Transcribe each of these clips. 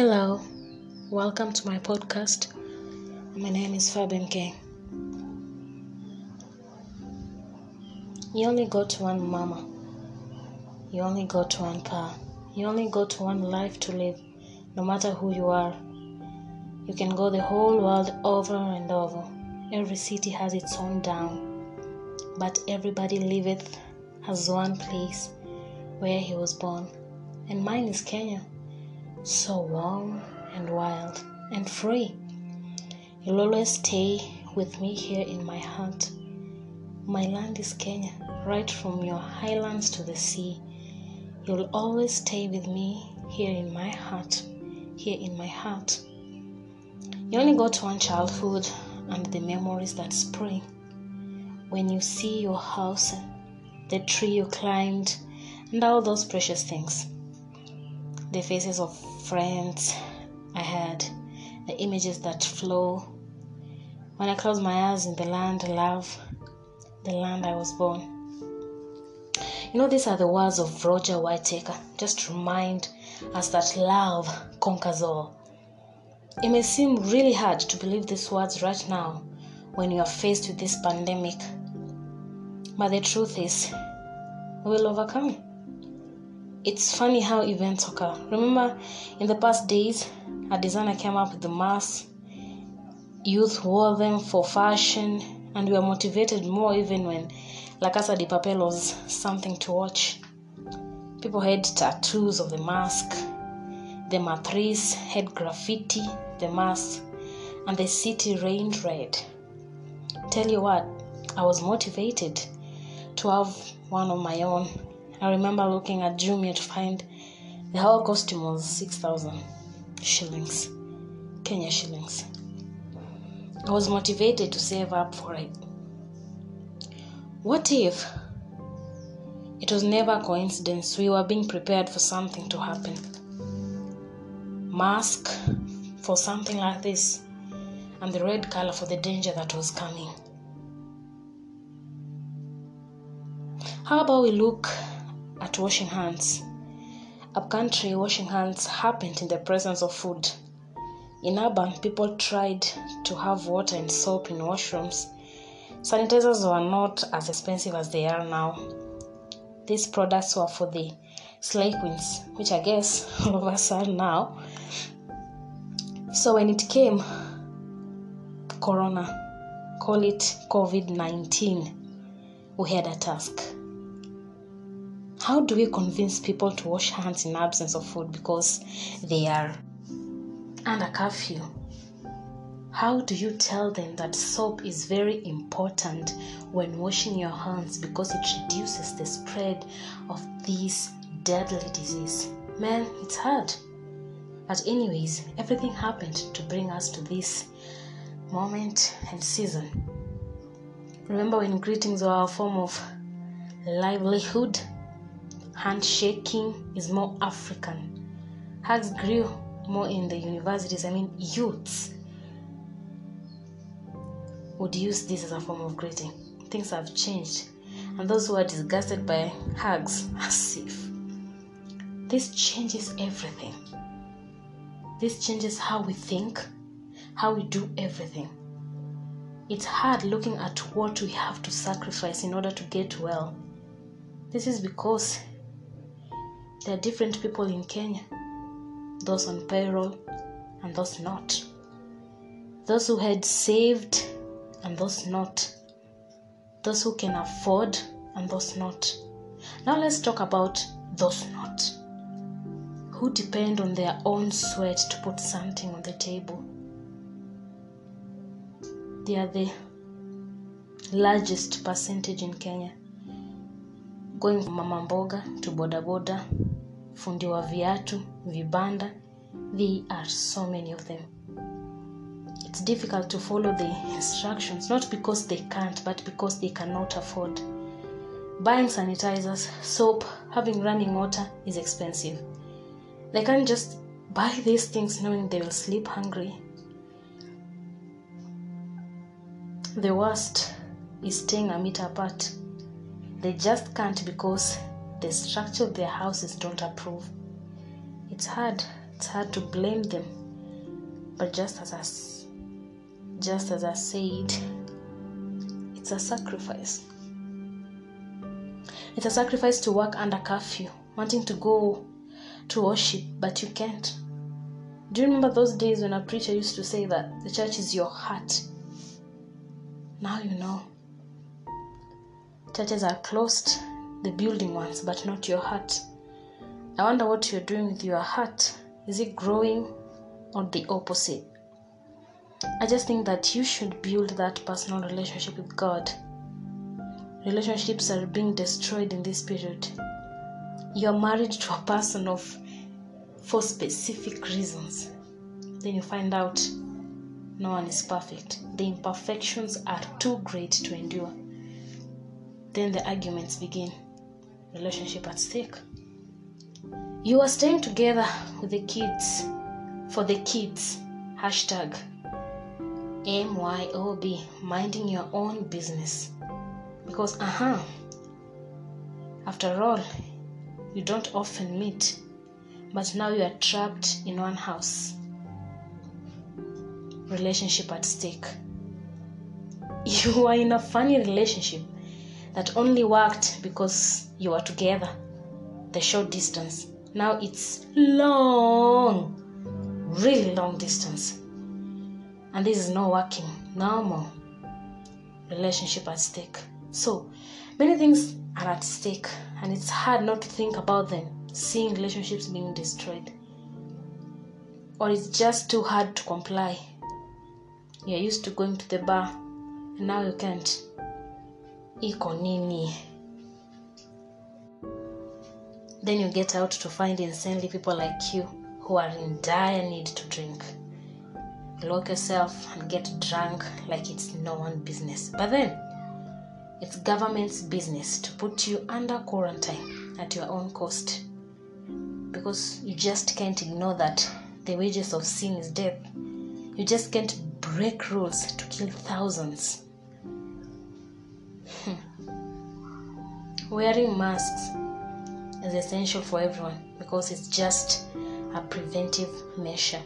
Hello, welcome to my podcast. My name is Fabian K. You only got one mama. You only got one pa. You only got one life to live, no matter who you are. You can go the whole world over and over. Every city has its own down, but everybody liveth as one place where he was born. And mine is Kenya so warm and wild and free. You'll always stay with me here in my heart. My land is Kenya, right from your highlands to the sea. You'll always stay with me here in my heart, here in my heart. You only got one childhood and the memories that spring. When you see your house, the tree you climbed, and all those precious things the faces of friends I had, the images that flow. When I close my eyes in the land love, the land I was born. You know, these are the words of Roger Whittaker. Just remind us that love conquers all. It may seem really hard to believe these words right now when you are faced with this pandemic, but the truth is, we will overcome it's funny how events occur. Remember, in the past days, a designer came up with the mask, youth wore them for fashion, and we were motivated more even when La Casa de Papel was something to watch. People had tattoos of the mask, the matatus had graffiti, the mask, and the city rained red. Tell you what, I was motivated to have one of my own I remember looking at Jumia to find the whole costume was 6,000 shillings, Kenya shillings. I was motivated to save up for it. What if it was never a coincidence we were being prepared for something to happen? Mask for something like this, and the red color for the danger that was coming. How about we look at washing hands. Upcountry, washing hands happened in the presence of food. In urban, people tried to have water and soap in washrooms. Sanitizers were not as expensive as they are now. These products were for the slay queens, which I guess all of us are now. So when it came, Corona, call it COVID 19, we had a task. How do we convince people to wash hands in absence of food because they are under curfew? How do you tell them that soap is very important when washing your hands because it reduces the spread of this deadly disease? Man, it's hard. But, anyways, everything happened to bring us to this moment and season. Remember when greetings were a form of livelihood? Handshaking is more African. Hugs grew more in the universities. I mean, youths would use this as a form of greeting. Things have changed, and those who are disgusted by hugs are safe. This changes everything. This changes how we think, how we do everything. It's hard looking at what we have to sacrifice in order to get well. This is because there are different people in Kenya those on payroll and those not, those who had saved and those not, those who can afford and those not. Now let's talk about those not, who depend on their own sweat to put something on the table. They are the largest percentage in Kenya going from mama mboga to boda boda fundi wa viatu vibanda there are so many of them. It's difficult to follow the instructions not because they can't but because they cannot afford. Buying sanitizers soap having running water is expensive. They can't just buy these things knowing they will sleep hungry. The worst is staying a meter apart they just can't because the structure of their houses don't approve. It's hard it's hard to blame them. But just as I, just as I said, it's a sacrifice. It's a sacrifice to work under curfew, wanting to go to worship, but you can't. Do you remember those days when a preacher used to say that the church is your heart? Now you know. Churches are closed, the building ones, but not your heart. I wonder what you're doing with your heart. Is it growing or the opposite? I just think that you should build that personal relationship with God. Relationships are being destroyed in this period. You're married to a person of for specific reasons. Then you find out no one is perfect. The imperfections are too great to endure. Then the arguments begin. Relationship at stake. You are staying together with the kids for the kids. Hashtag MYOB, minding your own business. Because, uh huh, after all, you don't often meet, but now you are trapped in one house. Relationship at stake. You are in a funny relationship that only worked because you were together, the short distance. Now it's long, really long distance. And this is not working. No more. Relationship at stake. So, many things are at stake, and it's hard not to think about them, seeing relationships being destroyed. Or it's just too hard to comply. You're used to going to the bar, and now you can't. Iko nini? Then you get out to find insanely people like you who are in dire need to drink. Lock yourself and get drunk like it's no one business. But then it's government's business to put you under quarantine at your own cost. Because you just can't ignore that the wages of sin is death. You just can't break rules to kill thousands. Hmm. Wearing masks is essential for everyone because it's just a preventive measure.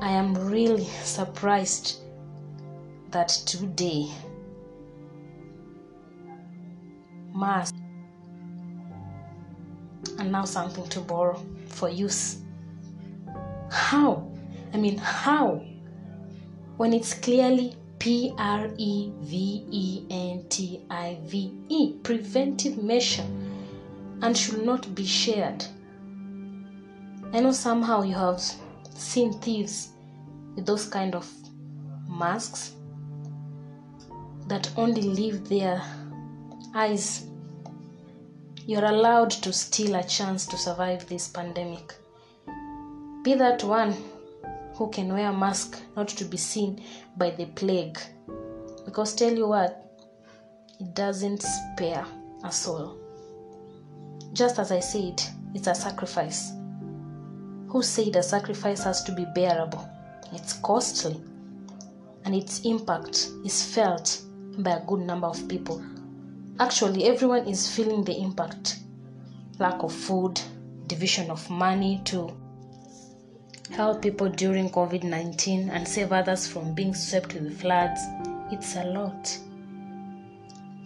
I am really surprised that today masks are now something to borrow for use. How? I mean, how? When it's clearly P R E V E N T I V E, preventive measure, and should not be shared. I know somehow you have seen thieves with those kind of masks that only leave their eyes. You're allowed to steal a chance to survive this pandemic. Be that one who can wear a mask not to be seen by the plague. Because tell you what, it doesn't spare a soul. Just as I said, it's a sacrifice. Who said a sacrifice has to be bearable? It's costly, and its impact is felt by a good number of people. Actually, everyone is feeling the impact lack of food, division of money to help people during COVID 19 and save others from being swept with floods. It's a lot.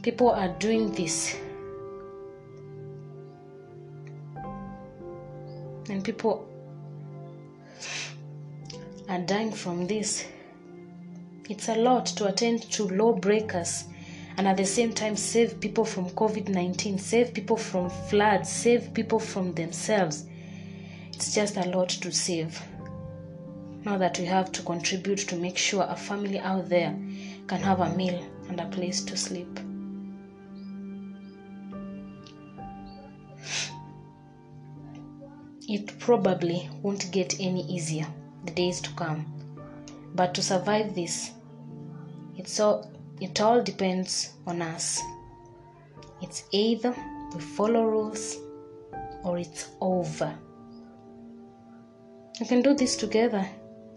People are doing this. And people are dying from this. It's a lot to attend to lawbreakers and at the same time save people from COVID 19, save people from floods, save people from themselves. It's just a lot to save. Now that we have to contribute to make sure a family out there can have a meal and a place to sleep. It probably won't get any easier the days to come. But to survive this, it's all, it all depends on us. It's either we follow rules or it's over. We can do this together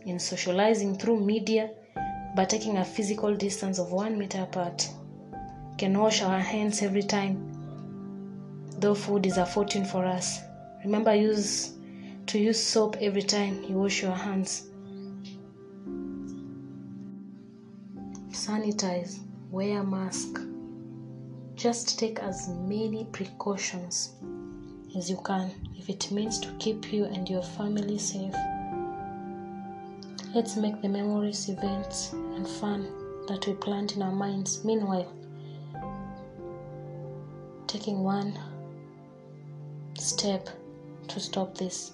in socializing through media by taking a physical distance of one meter apart. We can wash our hands every time, though food is a fortune for us. Remember, use to use soap every time you wash your hands. Sanitize, wear a mask. Just take as many precautions as you can if it means to keep you and your family safe. Let's make the memories, events, and fun that we planned in our minds. Meanwhile, taking one step to stop this.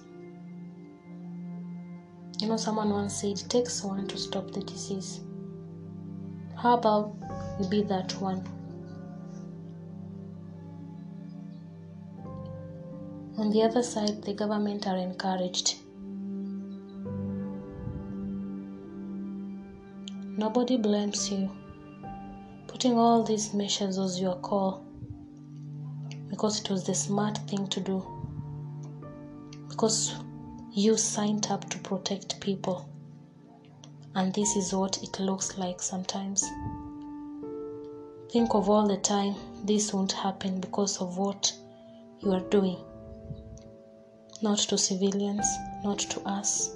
You know, someone once said it takes one to stop the disease. How about we be that one? On the other side, the government are encouraged. Nobody blames you. Putting all these measures was your call because it was the smart thing to do. Because you signed up to protect people. And this is what it looks like sometimes. Think of all the time this won't happen because of what you are doing. Not to civilians, not to us.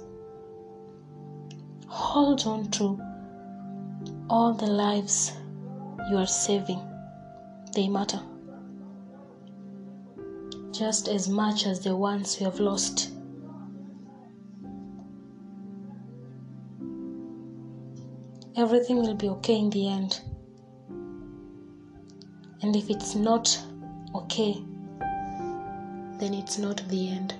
Hold on to all the lives you are saving. They matter just as much as the ones you have lost. Everything will be okay in the end. And if it's not okay, then it's not the end.